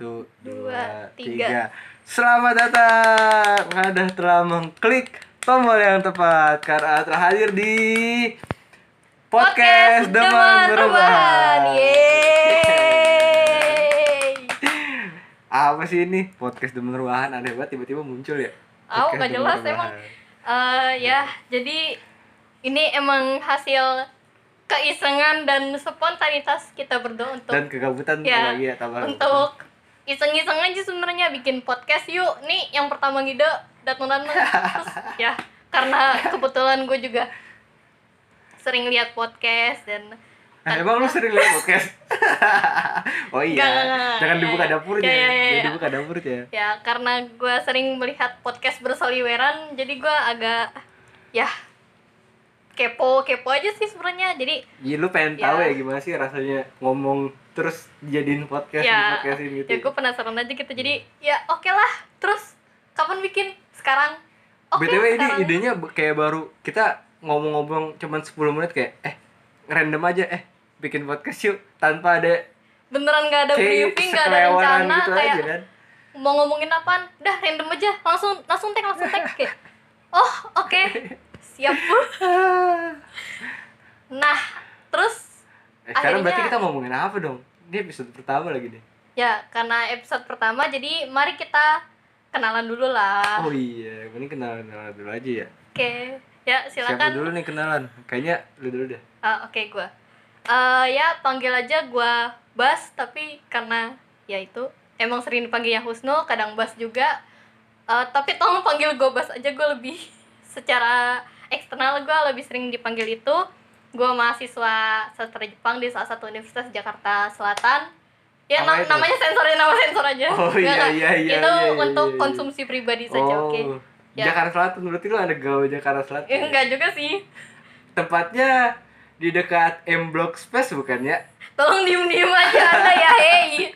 Satu, Dua, tiga. Selamat datang. Anda telah mengklik tombol yang tepat karena telah hadir di podcast, Deman Berubahan. Yeay. Apa sih ini podcast Deman Berubahan? Aneh banget tiba-tiba muncul ya. Oh, Podcast nggak jelas emang. Eh ya, jadi ini emang hasil keisengan dan spontanitas kita berdua untuk Dan kegabutan ya, lagi ya tambah. untuk iseng-iseng aja sebenarnya bikin podcast yuk. Nih yang pertama ngide datunan terus ya karena kebetulan gue juga sering lihat podcast dan Eh, emang lu sering lihat podcast? oh iya. Nggak. Jangan Ya, dibuka ya. dapurnya. Ya, ya, ya, Jangan ya. dibuka dapurnya. ya karena gue sering melihat podcast berseliweran jadi gue agak ya kepo kepo aja sih sebenarnya jadi Iya lu pengen Ya. tahu ya gimana sih rasanya ngomong terus dijadiin podcast di ya podcastin gitu. ya gue penasaran aja gitu. Jadi ya oke lah. Terus kapan bikin? Sekarang. Oke BTW ini idenya kayak baru kita ngomong-ngomong cuman 10 menit kayak eh random aja eh bikin podcast yuk tanpa ada beneran nggak ada briefing nggak ada rencana gitu kayak aja kan. mau ngomongin apaan? Dah random aja. Langsung langsung tag langsung tag kayak oh oke. Siap. Bu nah terus Eh, sekarang berarti kita ngomongin apa dong? Ini episode pertama lagi nih. ya karena episode pertama jadi mari kita kenalan dulu lah Oh iya, ini kenalan, kenalan dulu aja ya. oke ya Siapa silakan dulu nih kenalan? Kayaknya lu dulu deh. Ah, oke gue ya panggil aja gue Bas tapi karena ya itu emang sering dipanggilnya Husnul kadang Bas juga Eh, tapi tolong panggil gue Bas aja gue lebih secara eksternal gue lebih sering dipanggil itu gue mahasiswa sastra Jepang di salah satu universitas Jakarta Selatan ya nam- itu? namanya sensor ya nama sensor aja Oh, iya, iya, iya, itu iya, iya, untuk iya. konsumsi pribadi saja oh, oke Ya. Jakarta Selatan berarti lu ada gaul Jakarta Selatan. Ya, enggak juga sih Tempatnya di dekat M Block Space bukan ya? Tolong diem diem aja anda ya hei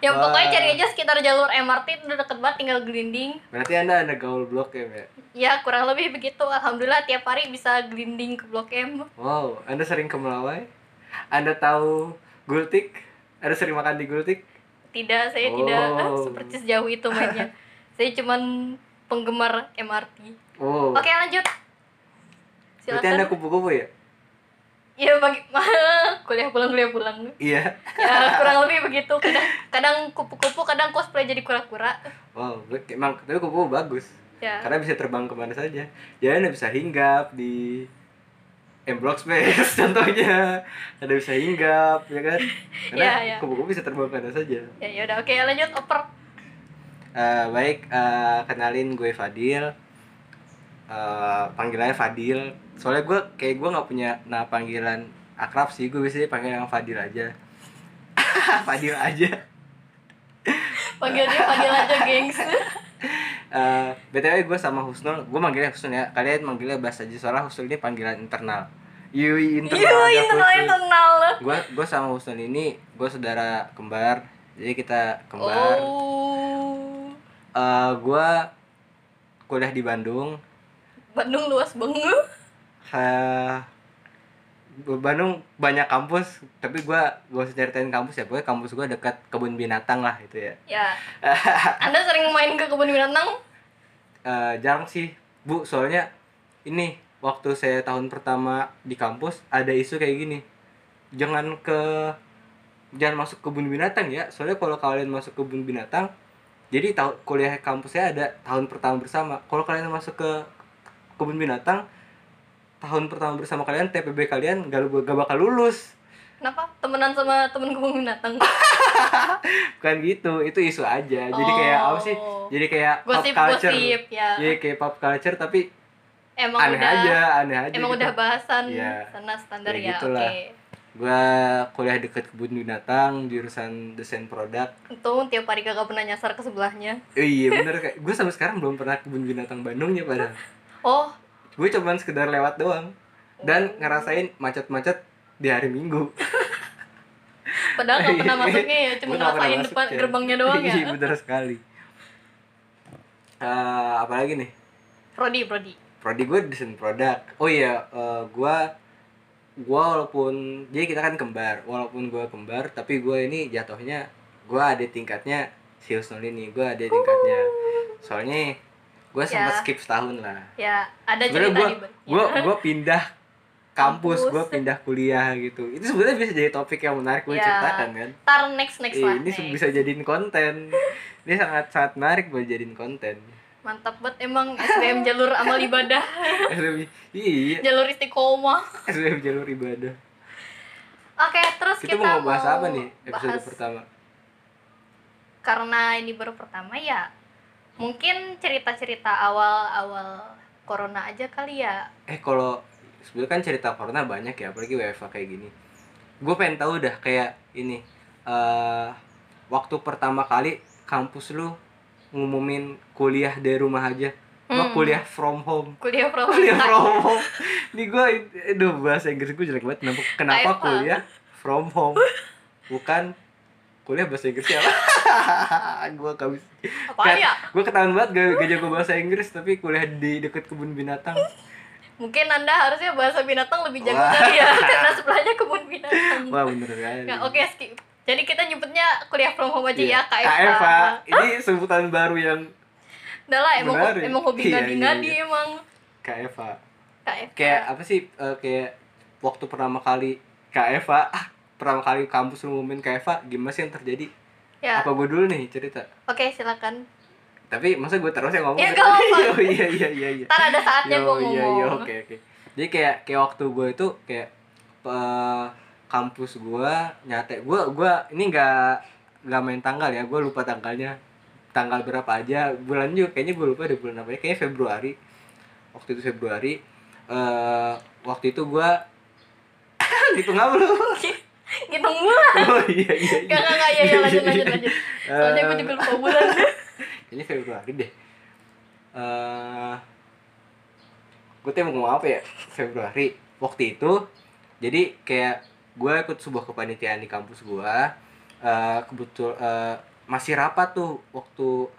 yang Wah. pokoknya cari aja sekitar jalur MRT itu udah deket banget tinggal gelinding Berarti Anda ada gaul Blok M ya? ya kurang lebih begitu alhamdulillah tiap hari bisa gelinding ke blok M Wow, Anda sering ke Melawai? Anda tahu Gultik? Anda sering makan di Gultik? tidak saya Oh. tidak seperti sejauh itu mainnya saya cuman penggemar MRT Oh, oke lanjut berarti Anda silakan kupu-kupu ya? Ya bagi kuliah pulang kuliah pulang Iya. ya kurang lebih begitu kadang kadang kupu-kupu kadang cosplay jadi kura-kura Wow, emang tapi kupu-kupu bagus. ya Karena bisa terbang ke mana saja. Jadi Anda bisa hinggap di M Block Space contohnya. Anda bisa hinggap, ya kan? Karena Iya, iya. kupu-kupu bisa terbang ke mana saja. ya yaudah oke lanjut oper Eh, baik, eh, kenalin gue Fadil. Eh, panggilannya Fadil. Soalnya gue kayak gue nggak punya nama panggilan akrab sih. Gue biasanya panggil yang Fadil aja. Fadil aja. panggil dia panggil aja gengs Eh, btw gue sama Husnul, gue manggilnya Husnul ya. Kalian manggilnya Bas aja soalnya Husnul ini panggilan internal. Yui internal. ada internal khusus. internal Gue gue sama Husnul ini gue saudara kembar. Jadi kita kembar. oh Eh, gue kuliah di Bandung. Bandung luas banget Eh, Bandung banyak kampus, tapi gua gak usah ceritain kampus ya, pokoknya kampus gua dekat kebun binatang lah itu ya. ya. Anda sering main ke kebun binatang? Eh, jarang sih, bu, soalnya ini waktu saya tahun pertama di kampus ada isu kayak gini, jangan ke jangan masuk kebun binatang ya, soalnya kalau kalian masuk kebun binatang, jadi tahu kuliah kampusnya ada tahun pertama bersama. Kalau kalian masuk ke kebun binatang, tahun pertama bersama kalian TPB kalian gak, gak bakal lulus. kenapa? Temenan sama temen kebun binatang? Bukan gitu itu isu aja. Jadi kayak apa sih? Oh. jadi kayak gosip pop culture. gosip ya. Jadi kayak pop culture tapi emang aneh udah aja aneh aja emang gitu. udah bahasan Iya. sana standar Ya ya, gitulah. oke. Gua kuliah deket kebun binatang jurusan desain produk. Untung tiap hari kagak pernah nyasar ke sebelahnya. Oh, iya bener. Kayak gue sampai sekarang belum pernah ke kebun binatang Bandungnya padahal oh. Gue cuman sekedar lewat doang. Dan ngerasain macet-macet di hari minggu. Padahal nggak pernah masuknya ya cuma ngerasain depan ya. gerbangnya doang ya. Iya bener sekali. Eh, apalagi nih? Prodi Prodi. Prodi gue desain produk. Oh iya eh, gue gue walaupun jadi kita kan kembar. Walaupun gue kembar tapi gue ini jatuhnya gue gue ada tingkatnya si Husnul ini gue ada tingkatnya. Soalnya gue sempat Ya. skip setahun lah ya ada sebenarnya cerita gue gue gue pindah kampus, Kampus. gue pindah kuliah gitu itu sebenarnya bisa jadi topik yang menarik gue Ya. ceritakan kan Ntar next next Eh, lah. ini next. bisa jadiin konten ini sangat sangat menarik buat jadiin konten Mantap banget emang SBM jalur amal ibadah, SBM iya jalur istiqomah. SBM jalur ibadah Oke, terus kita, kita, mau bahas apa nih episode bahas- pertama Karena ini baru pertama ya. Mungkin cerita-cerita awal-awal corona aja kali ya. eh kalau sebenarnya kan cerita corona banyak ya apalagi WFA kayak gini. Gue pengen tahu dah kayak ini eh waktu pertama kali kampus lu ngumumin kuliah dari rumah aja. Hmm. kuliah from home? Kuliah pro. kuliah from home. Di gue aduh bahasa Inggris gue jelek banget. Kenapa kuliah from home? Bukan kuliah bahasa Inggrisnya apa gue gak bisa Apaan ya? gue ketahuan banget gak, gak jago bahasa Inggris tapi kuliah di deket kebun binatang Mungkin Anda harusnya bahasa binatang lebih jago Wah. dari ya karena sebelahnya kebun binatang. wah bener kali Ya, oke skip. Jadi kita nyebutnya kuliah from home aja Iya. ya, KFA. KFA. Ini sebutan baru yang Udah lah, emang, Menarik. emang hobi Iya, ngadi-ngadi iya, iya. emang. KFA. KFA. Kayak apa sih eh, kayak waktu pertama kali KFA, ah, pertama kali kampus lu ngumumin KFA, gimana sih yang terjadi? Ya, Apa gue dulu nih cerita? oke silakan. Tapi masa gue terus yang ngomong? Ya, gak apa-apa. oh, iya iya iya iya. Ntar ada saatnya gue ngomong. Iya iya oke oke. Jadi kayak kayak waktu gue itu kayak eh, kampus gue nyate gue gue ini nggak nggak main tanggal ya gue lupa tanggalnya tanggal berapa aja bulan juga kayaknya gue lupa deh bulan apa ya kayaknya Februari waktu itu Februari eh waktu itu gue gitu nggak lu Ngitung bulan. oh iya iya Gak, gak, gak, ya, ya, lanjut, lanjut, lanjut. Soalnya gue Eh, juga lupa bulan. ini Februari deh. Eh gue tuh mau ngomong apa ya? Februari waktu itu jadi kayak gue ikut sebuah kepanitiaan di kampus gue eh kebetul eh, masih rapat tuh waktu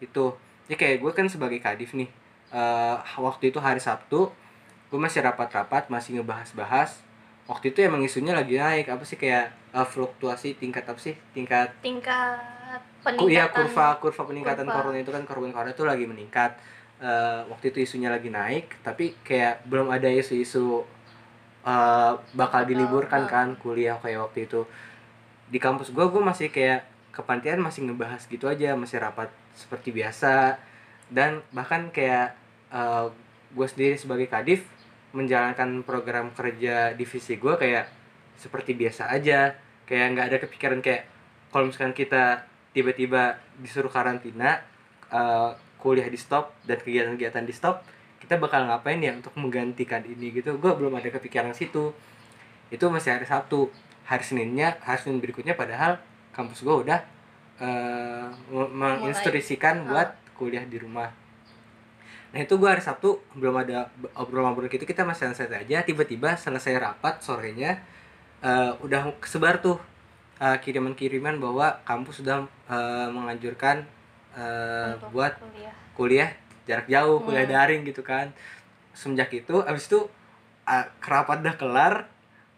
itu. Ya kayak gue kan sebagai kadif nih. Eh waktu itu hari Sabtu gue masih rapat-rapat masih ngebahas-bahas waktu itu emang isunya lagi naik apa sih kayak eh, fluktuasi tingkat apa sih tingkat Tingkat Iya peningkatan. kurva kurva peningkatan Kurva. corona itu kan korban corona itu lagi meningkat. Eh, waktu itu isunya lagi naik, tapi kayak belum ada isu-isu eh, bakal diliburkan kan kuliah kayak waktu itu. Di kampus gua gua masih kayak kepanitiaan masih ngebahas gitu aja, masih rapat seperti biasa dan bahkan kayak eh, gue sendiri sebagai kadif menjalankan program kerja divisi gue kayak seperti biasa aja. Kayak nggak ada kepikiran kayak kalau misalkan kita tiba-tiba disuruh karantina eh, kuliah di stop dan kegiatan-kegiatan di stop kita bakal ngapain ya untuk menggantikan ini gitu? Gue belum ada kepikiran situ. Itu masih hari Sabtu. Hari Seninnya hari Senin berikutnya padahal kampus gue udah me- menginstruksikan Ah. buat kuliah di rumah nah itu gue hari Sabtu belum ada obrolan-obrolan gitu kita masih santai aja tiba-tiba selesai rapat sorenya eh, udah kesebar tuh eh, kiriman-kiriman bahwa kampus sudah eh, menganjurkan Untuk buat kuliah. kuliah jarak jauh, kuliah Hmm. daring gitu kan. Semenjak itu, abis itu ah, kerapat udah kelar,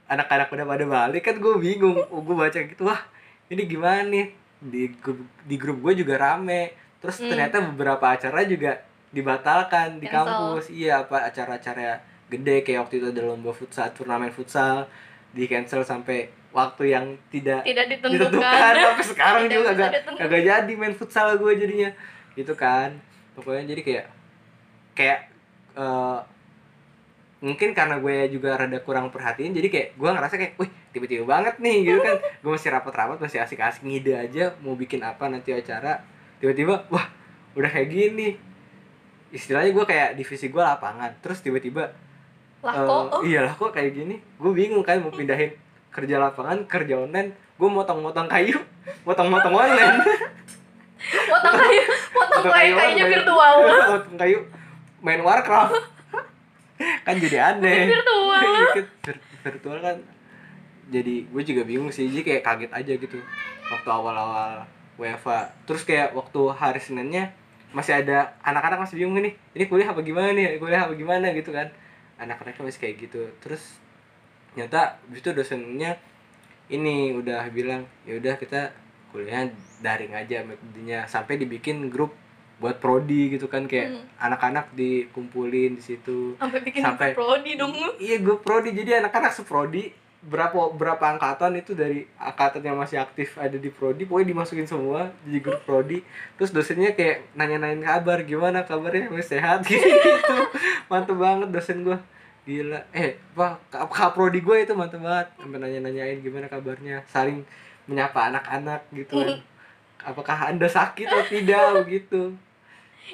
anak-anak udah pada balik kan gue bingung. Gue baca gitu, wah ini gimana nih? Di grup, di grup gue juga rame. Terus Hmm. ternyata beberapa acara juga dibatalkan di Cancel. kampus. Iya, apa acara-acara gede kayak waktu itu ada lomba futsal, turnamen futsal di cancel sampai waktu yang tidak Tidak ditentukan. ditentukan sampai sekarang Tidak juga ditentukan. kagak jadi main futsal gue jadinya gitu kan pokoknya jadi kayak kayak eh, mungkin karena gue juga rada kurang perhatiin jadi kayak gue ngerasa kayak wih tiba-tiba banget nih gitu kan gue masih rapat-rapat masih asik-asik ngide aja mau bikin apa nanti acara tiba-tiba wah udah kayak gini istilahnya gue kayak divisi gue lapangan. Terus tiba-tiba Lah Eh, kok? oh, iya lah kok kayak gini? Gue bingung kan mau pindahin kerja lapangan kerja online. Gue motong-motong kayu motong-motong online. Potong kayu, Potong kayu kayunya virtual. motong kayu main warcraft. Kan jadi aneh. Virtual. Iya, vir- virtual kan. Jadi gue juga bingung sih jadi kayak kaget aja gitu. Waktu awal-awal WFA terus kayak waktu hari Seninnya masih ada anak-anak masih bingung nih ini kuliah apa gimana nih kuliah apa gimana gitu kan. Anak-anaknya masih kayak gitu. Terus habis itu dosennya ini udah bilang ya udah kita kuliahnya daring aja metodenya sampai dibikin grup buat prodi gitu kan kayak Hmm. anak-anak dikumpulin di situ. Sampai bikin Sampai- prodi dong. Iya grup prodi. Jadi anak-anak seprodi berapa berapa angkatan itu dari angkatan yang masih aktif ada di prodi pokoknya dimasukin semua jadi grup prodi. Terus dosennya kayak nanya-nanyain kabar gimana kabarnya? Masih sehat? Gitu. Mantep banget dosen gua. Gila. Eh apa kak prodi gue itu mantep banget. Sampai nanya-nanyain gimana kabarnya. Saling menyapa anak-anak gitu kan. Apakah anda sakit atau tidak? Begitu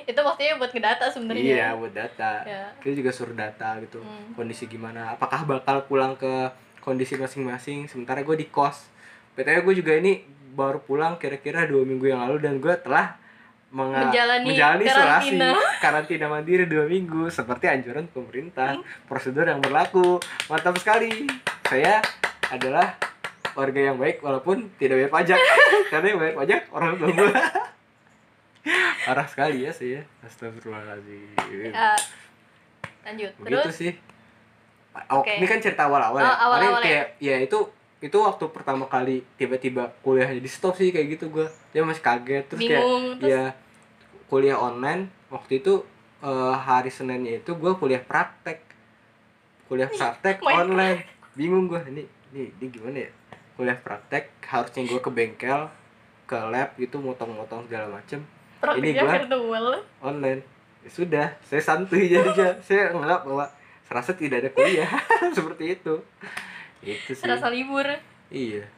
itu maksudnya buat ngedata sebenarnya. Iya buat data. Ya. kita juga suruh data gitu. Hmm. kondisi gimana? Apakah bakal pulang ke kondisi masing-masing sementara gue di kos. Btw gue juga ini baru pulang kira-kira dua minggu yang lalu dan gue telah menga- Menjalani isolasi karantina. karantina mandiri dua minggu seperti anjuran pemerintah Hmm. prosedur yang berlaku. Mantap sekali. Saya adalah warga yang baik walaupun tidak bayar pajak. Karena yang bayar pajak orang tua gue parah sekali ya saya astagfirullahaladzim. Ya, lanjut. Begitu terus? sih oh, Oke. ini kan cerita awal-awal Oh, ya awal-awal Paling kayak ya itu itu waktu pertama kali tiba-tiba kuliahnya di stop sih kayak gitu gue dia masih kaget terus kayak bingung terus? ya kuliah online. Waktu itu eh, hari seninnya itu gue kuliah praktek. Kuliah praktek God. online. Bingung gue ini ini ini gimana ya? Kuliah praktek harusnya gue ke bengkel ke lab gitu motong-motong segala macem. Ini praktiknya gua- virtual. online. Ya sudah saya santuy jadinya saya nganggap bahwa serasa tidak ada kuliah. Seperti itu. Itu sih. Serasa libur. Iya.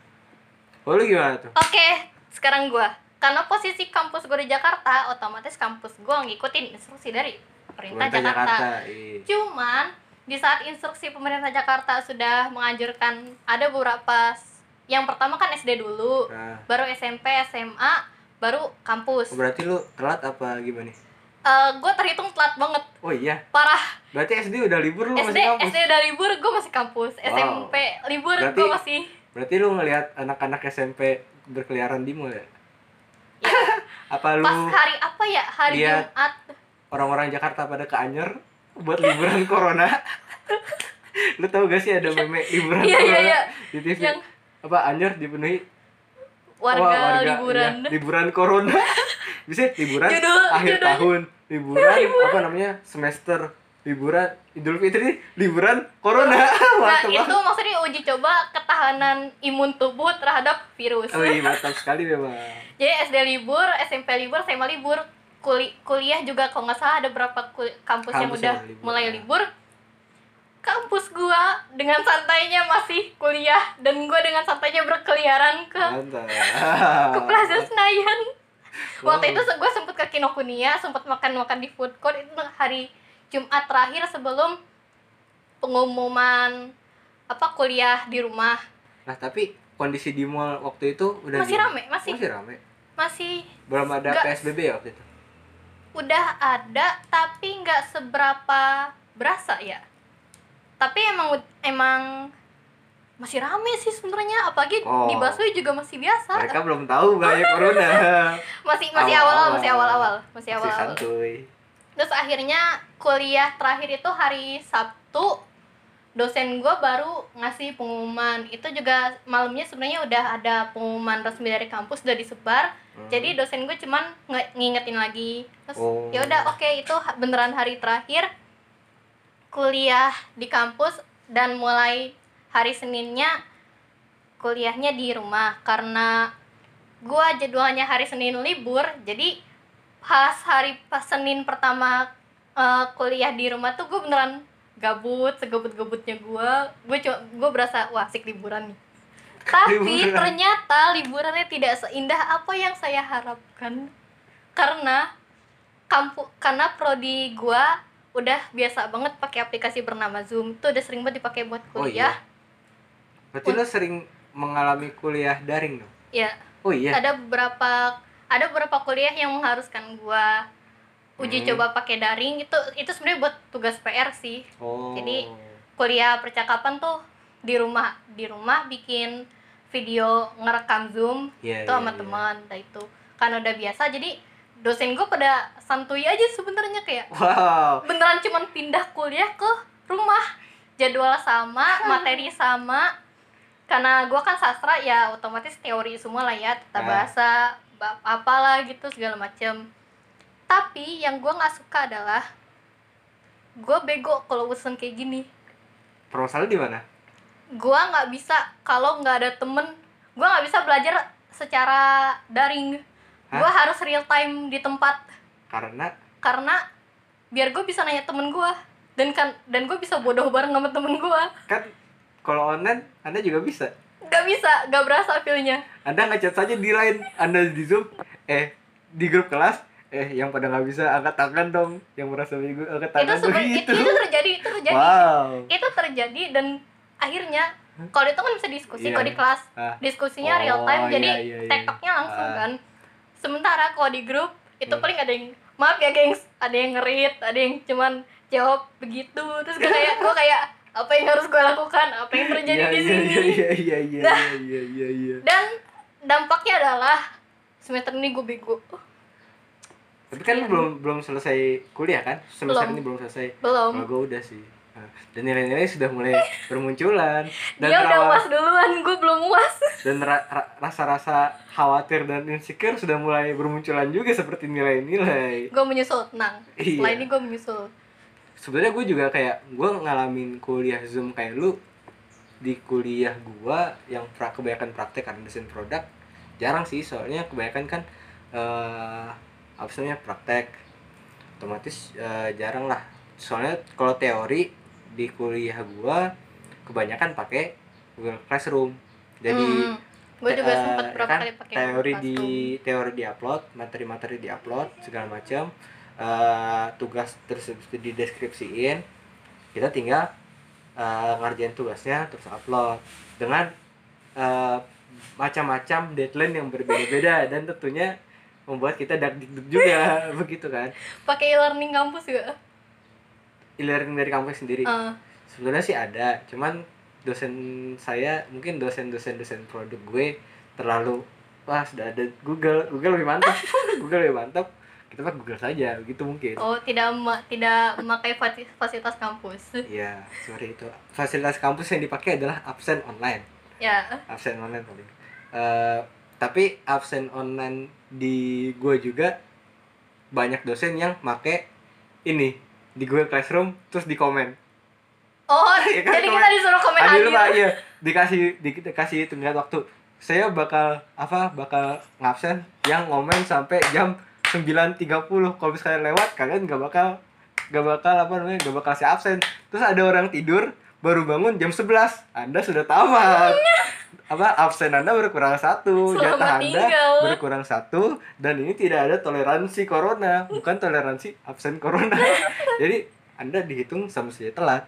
Oh, lu gimana tuh? Oke sekarang gua. Karena posisi kampus gue di Jakarta otomatis kampus gua ngikutin instruksi dari pemerintah, Jakarta. iya. cuman di saat instruksi pemerintah Jakarta sudah menganjurkan ada beberapa yang pertama kan SD dulu nah. baru SMP SMA baru kampus. Oh, berarti lu telat apa gimana gue terhitung telat banget. Oh iya? Parah. Berarti SD udah libur lu SD masih kampus? SD udah libur gue masih kampus. SMP libur gue masih. berarti lu ngelihat anak-anak SMP berkeliaran di mall ya? Ya, apa lu pas hari apa ya? Hari Jumat. orang-orang Jakarta pada ke Anyer buat liburan corona? Lu tau gak sih ada meme liburan iya iya corona iya. di TV yang apa Anyer dipenuhi? Warga, Wah, liburan. iya, liburan corona bisa liburan Judul- akhir judulnya. tahun liburan, apa namanya semester liburan Idul Fitri liburan corona. Nah itu banget. maksudnya uji coba ketahanan imun tubuh terhadap virus. Oh iya mantap sekali memang. Jadi SD libur SMP libur SMA libur Kuli kuliah juga kalau nggak salah ada berapa kul- kampus, yang Kampus udah yang libur, mulai ya. libur. Kampus gua dengan santainya masih kuliah dan gua dengan santainya berkeliaran ke mantap. ke Plaza Senayan waktu itu gue sempet ke Kinokuniya sempet makan-makan di food court. Itu hari Jumat terakhir sebelum pengumuman apa kuliah di rumah. Nah tapi kondisi di mall waktu itu udah masih rame masih. Masih rame? Masih belum ada Nggak. PSBB ya waktu itu? Udah ada tapi nggak seberapa berasa ya. Tapi emang emang masih rame sih sebenarnya apalagi Oh. di busway juga masih biasa mereka belum tahu bahaya corona masih masih Awal-awal. awal-awal masih awal-awal masih masih awal-awal santuy terus akhirnya kuliah terakhir itu hari Sabtu dosen gue baru ngasih pengumuman itu juga malamnya sebenarnya udah ada pengumuman resmi dari kampus udah disebar Hmm. jadi dosen gue cuman nge- ngingetin lagi terus Oh. ya udah oke itu ha- beneran hari terakhir kuliah di kampus dan mulai hari Seninnya kuliahnya di rumah karena gua jadwalnya hari Senin libur jadi pas hari pas Senin pertama eh, kuliah di rumah tuh gue beneran gabut segabut-gabutnya gua. Gue cuma gue berasa wah asik liburan nih. Tapi Liburan. ternyata liburannya tidak seindah apa yang saya harapkan. Karena kampu karena prodi gua udah biasa banget pakai aplikasi bernama Zoom. Tuh udah sering banget dipakai buat oh kuliah. iya berarti lo sering mengalami kuliah daring dong? Ya oh iya? Ada beberapa ada beberapa kuliah yang mengharuskan gua uji Hmm. coba pakai daring. Itu itu sebenarnya buat tugas PR sih. Oh. Jadi- kuliah percakapan tuh di rumah di rumah bikin video ngerekam zoom Iya, itu iya, sama iya. teman entah itu. Kan udah biasa jadi dosen gue pada santuy aja sebenarnya kayak wow. beneran cuman pindah kuliah ke rumah. Jadwal sama materi sama karena gua kan sastra ya otomatis teori semua lah ya tata Ah. bahasa ba- apalah gitu segala macem. Tapi yang gua nggak suka adalah gua bego kalau urusan kayak gini. Permasalahan di mana? gua nggak bisa kalau nggak ada temen. Gua nggak bisa belajar secara daring. Gua harus real time di tempat. Karena? Karena biar gue bisa nanya temen gua. Dan kan dan gue bisa bodoh bareng sama temen gua. Kan kalau online Anda juga bisa. nggak bisa nggak berasa feelnya Anda ngechat saja di line, Anda di Zoom, eh di grup kelas, eh yang pada nggak bisa angkat tangan dong, yang merasa bego angkat itu tangan sebenarnya begitu. itu, itu terjadi itu terjadi Wow. itu terjadi dan akhirnya kalau itu kan bisa diskusi Iya. kalau di kelas Ah. diskusinya Oh, real time jadi iya, iya, iya. tektoknya langsung Ah. kan sementara kalau di grup itu Hmm. paling ada yang maaf ya gengs ada yang ngerit ada yang cuman jawab begitu terus gue kayak gue kayak apa yang harus gue lakukan apa yang terjadi Iya, di iya, sini Iya iya iya iya Nah. dan dampaknya adalah semester ini gue bego Tapi kan lu belum belum selesai kuliah kan? Semester Belum. ini belum selesai. belum gue udah sih. Nah, dan nilai-nilai sudah mulai bermunculan dan dia udah uas duluan gue belum uas dan ra- ra- rasa-rasa khawatir dan insecure sudah mulai bermunculan juga seperti nilai-nilai. gue menyusul tenang Iya. setelah ini gue menyusul Sebenarnya gue juga kayak gue ngalamin kuliah zoom kayak lu di kuliah gua yang pra kebanyakan praktek karena desain produk jarang sih. Soalnya kebanyakan kan eh apa namanya praktek. Otomatis eh, jarang lah. Soalnya kalau teori di kuliah gua kebanyakan pakai Google Classroom. Jadi gue juga eh, sempat ya berapa kan, kali pakai teori di teori di upload materi-materi di upload segala macam eh, tugas terus habis itu dideskripsiin kita tinggal eh, ngerjain tugasnya terus upload. Dengan eh, macam-macam deadline yang berbeda-beda dan tentunya membuat kita dagdikduk juga begitu kan? Pakai e-learning kampus juga? E-learning dari kampus sendiri. Eh, sebenarnya sih ada cuman dosen saya mungkin dosen-dosen dosen produk gue terlalu wah sudah ada Google Google lebih mantap Google lebih mantap kita pakai Google saja begitu mungkin. Oh tidak ma- tidak memakai fasi- fasilitas kampus. Iya, sorry itu. Fasilitas kampus yang dipakai adalah absen online. Ya. Absen online paling. Eh, tapi absen online di gue juga banyak dosen yang make ini di Google Classroom terus di komen. Oh Iya kan, jadi komen. kita disuruh komen hadir pak iya. Dikasih di, dikasih tenggat waktu. Saya bakal apa bakal ngabsen yang ngomen sampai jam 9.30 kalau misalnya lewat kalian nggak bakal nggak bakal apa namanya nggak bakal saya absen. Terus ada orang tidur baru bangun jam 11 anda sudah tamat. Apa absen anda berkurang satu Selamat jatah anda tinggal. berkurang satu dan ini tidak ada toleransi corona. Bukan toleransi absen corona. Jadi anda dihitung sama saja telat.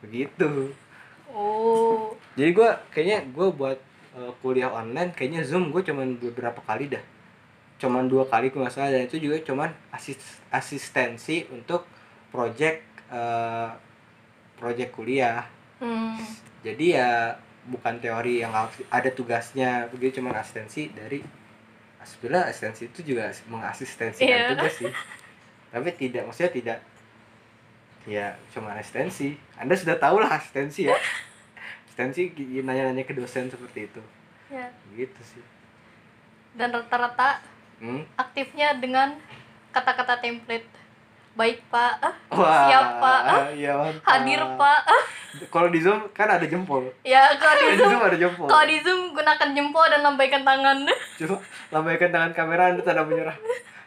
Begitu. Oh. Jadi gue kayaknya gue buat uh, kuliah online kayaknya zoom gue cuman beberapa kali dah cuman dua kali gue nggak salah dan itu juga cuman asis asistensi untuk project uh, project kuliah. Hmm. jadi ya bukan teori yang ada tugasnya begitu cuman asistensi dari sebenarnya asistensi itu juga mengasistensikan Iya. tugas sih. Tapi tidak maksudnya tidak ya cuma asistensi. Anda sudah tahu lah asistensi ya. Asistensi nanya-nanya ke dosen seperti itu. Ya gitu sih. Dan rata-rata hmm? aktifnya dengan kata-kata template. Baik pak. Ah, wah Siap, Pak. mantap. hadir pak. Ah, kalau di zoom kan ada jempol. Ya kalau di di zoom. Zoom ada jempol. Kalau di zoom gunakan jempol dan lambaikan tangan. Coba lambaikan tangan kamera anda tanda menyerah.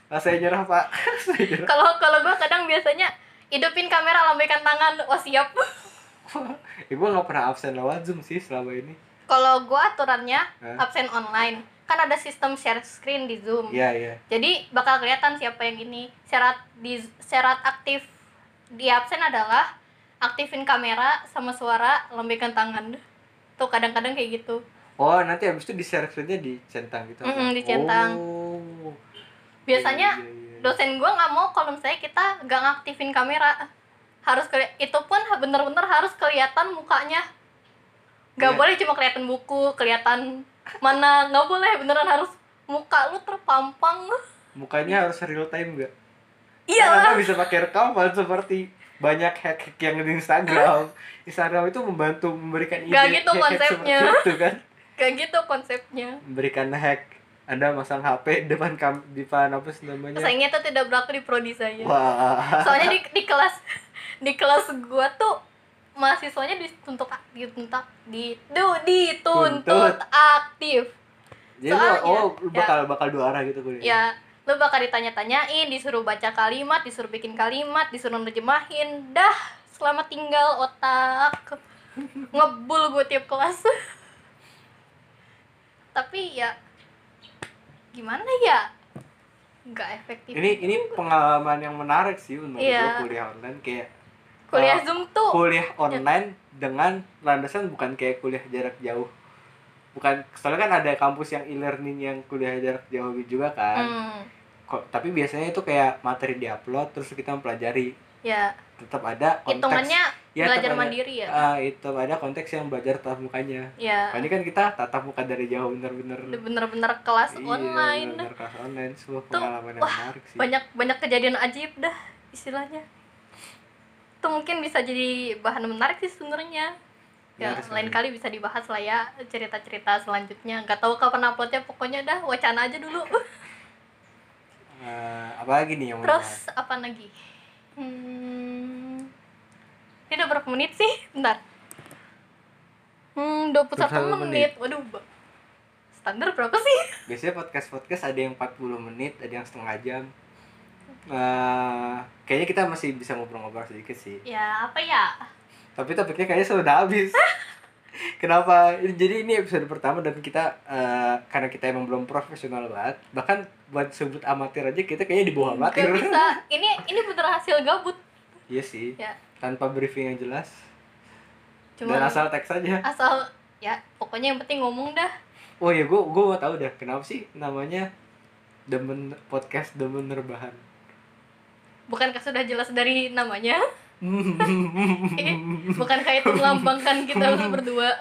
Ah, saya nyerah pak. Kalau kalau gue kadang biasanya hidupin kamera lambaikan tangan. Oh siap. Ibu nggak pernah absen lewat zoom sih selama ini. Kalau gue aturannya Hah? absen online kan ada sistem share screen di zoom. Iya iya. Jadi bakal kelihatan siapa yang ini. Syarat di syarat aktif di absen adalah aktifin kamera sama suara lambaikan tangan. Tuh kadang-kadang kayak gitu. Oh nanti habis itu di share screennya dicentang gitu. Mm-mm, dicentang. oh. Biasanya Iya, iya, iya. dosen gue nggak mau kalau misalnya kita nggak ngaktifin kamera. Harus itu pun bener-bener harus kelihatan mukanya. Nggak Iya. boleh cuma kelihatan buku kelihatan mana nggak boleh beneran harus muka lu terpampang mukanya harus real time nggak iya Anda bisa pakai rekaman seperti banyak hack-hack yang di Instagram. Instagram itu membantu memberikan ide Nggak gitu hack-hack konsepnya. itu kan. kayak gitu konsepnya Memberikan hack anda masang HP depan kam depan apa sih namanya? sayangnya itu tidak berlaku di prodi saya Wah. soalnya di, di kelas di kelas gua tuh mahasiswanya dituntut dituntut di du- dituntut Tuntut. aktif Jadi soalnya, oh lu ya. bakal bakal dua arah gitu kuliah. ya lu bakal ditanya-tanyain disuruh baca kalimat disuruh bikin kalimat disuruh nerjemahin dah selamat tinggal otak ngebul gue tiap kelas tapi ya gimana ya nggak efektif Ini ini pengalaman yang menarik sih menurut Iya. gua kuliah online kayak kuliah uh, zoom tuh. Kuliah online dengan landasan bukan kayak kuliah jarak jauh. Bukan soalnya kan ada kampus yang e-learning yang kuliah jarak jauh juga kan. hmm, Kok tapi biasanya itu kayak materi diupload terus kita mempelajari. ya. Tetap ada konteks. Hitungannya Ya, belajar ada- mandiri ya? Ah, itu ada konteks yang belajar tatap mukanya. ya. Ini kan kita tatap muka dari jauh bener-bener. Bener-bener kelas Iya, online. bener-bener kelas online. Sebuah Tuh, pengalaman yang wah, menarik sih. banyak banyak kejadian ajib dah istilahnya itu mungkin bisa jadi bahan menarik sih sebenarnya. Ya Menarik lain kali bisa dibahas lah ya cerita-cerita selanjutnya. Nggak tahu kapan uploadnya pokoknya dah wacana aja dulu. Eh, apalagi nih yang mau terus apa lagi? Hmm, ini udah berapa menit sih? Bentar. Hmm 21 21 menit. waduh ba- standar berapa sih? Biasanya podcast podcast ada yang 40 menit ada yang setengah jam Eh, kayaknya kita masih bisa ngobrol-ngobrol sedikit sih. Ya apa ya? Tapi topiknya kayaknya sudah habis. Kenapa? Jadi ini episode pertama dan kita eh, karena kita emang belum profesional banget bahkan buat sebut amatir aja kita kayaknya di bawah amatir. Gak bisa. Ini ini bener hasil gabut. Iya sih. Ya. Tanpa briefing yang jelas. Cuma dan asal teks aja. Asal ya pokoknya yang penting ngomong dah. Oh iya gue gue mau tahu dah kenapa sih namanya demen podcast demen rebahan bukankah sudah jelas dari namanya? Bukankah itu melambangkan kita berdua?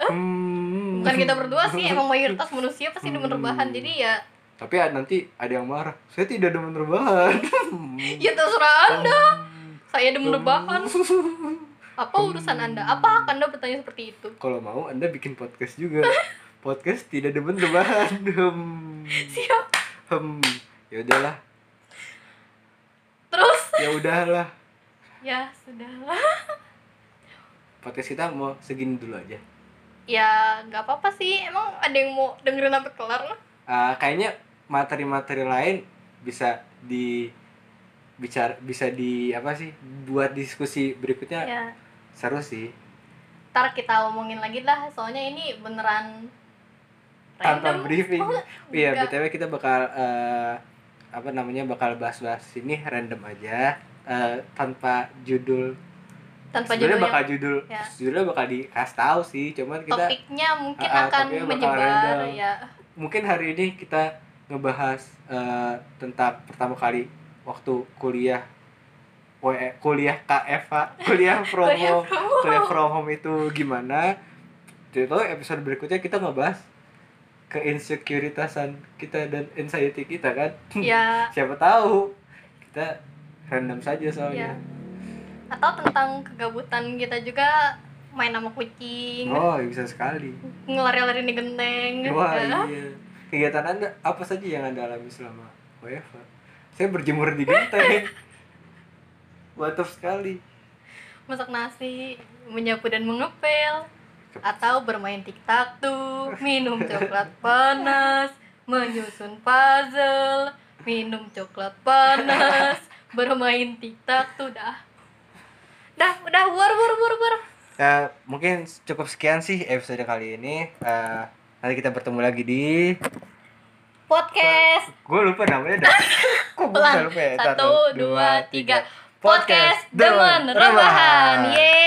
Bukan kita berdua sih emang mayoritas manusia pasti demen rebahan jadi ya. Tapi ada- nanti ada yang marah saya tidak demen rebahan. Ya terserah anda. Saya demen rebahan. Apa urusan anda? Apa hak anda bertanya seperti itu? Kalau mau anda bikin podcast juga. Podcast tidak demen rebahan. Hmm siap. Hmm ya udahlah ya udahlah. Ya sudahlah. Podcast kita mau segini dulu aja. Ya nggak apa-apa sih. Emang ada yang mau dengerin sampai kelar Ah, kayaknya materi-materi lain bisa di bicara bisa di apa sih buat diskusi berikutnya ya. seru sih. Ntar kita omongin lagi lah. Soalnya ini beneran tanpa random. briefing. Oh, iya btw kita bakal eh, apa namanya bakal bahas-bahas ini random aja eh, tanpa judul. Tanpa judulnya. bakal judul ya. judulnya bakal dikasih tahu sih cuman kita topiknya mungkin ah, akan menyebar random. ya. Mungkin hari ini kita ngebahas eh, tentang pertama kali waktu kuliah WE, kuliah KFH kuliah from Kuliah home. Kuliah from home itu gimana? Jadi episode berikutnya kita ngebahas keinsekuritasan kita dan anxiety kita kan? Ya. Siapa tahu kita random saja soalnya. Ya. Atau tentang kegabutan kita juga main sama kucing. Oh bisa sekali. Ngelari-lari di genteng. Wah ya. iya. Kegiatan anda apa saja yang anda alami selama WFH? Saya berjemur di genteng. Mantap sekali. Masak nasi menyapu dan mengepel atau bermain tiktok tuh minum coklat panas menyusun puzzle minum coklat panas bermain tiktok tuh dah. Dah udah war war war war. Ya mungkin cukup sekian sih episode kali ini. Eh, nanti kita bertemu lagi di podcast. Gue lupa namanya dah. Kok gue lupa ya? Satu dua tiga. podcast podcast demen rebahan. Yeay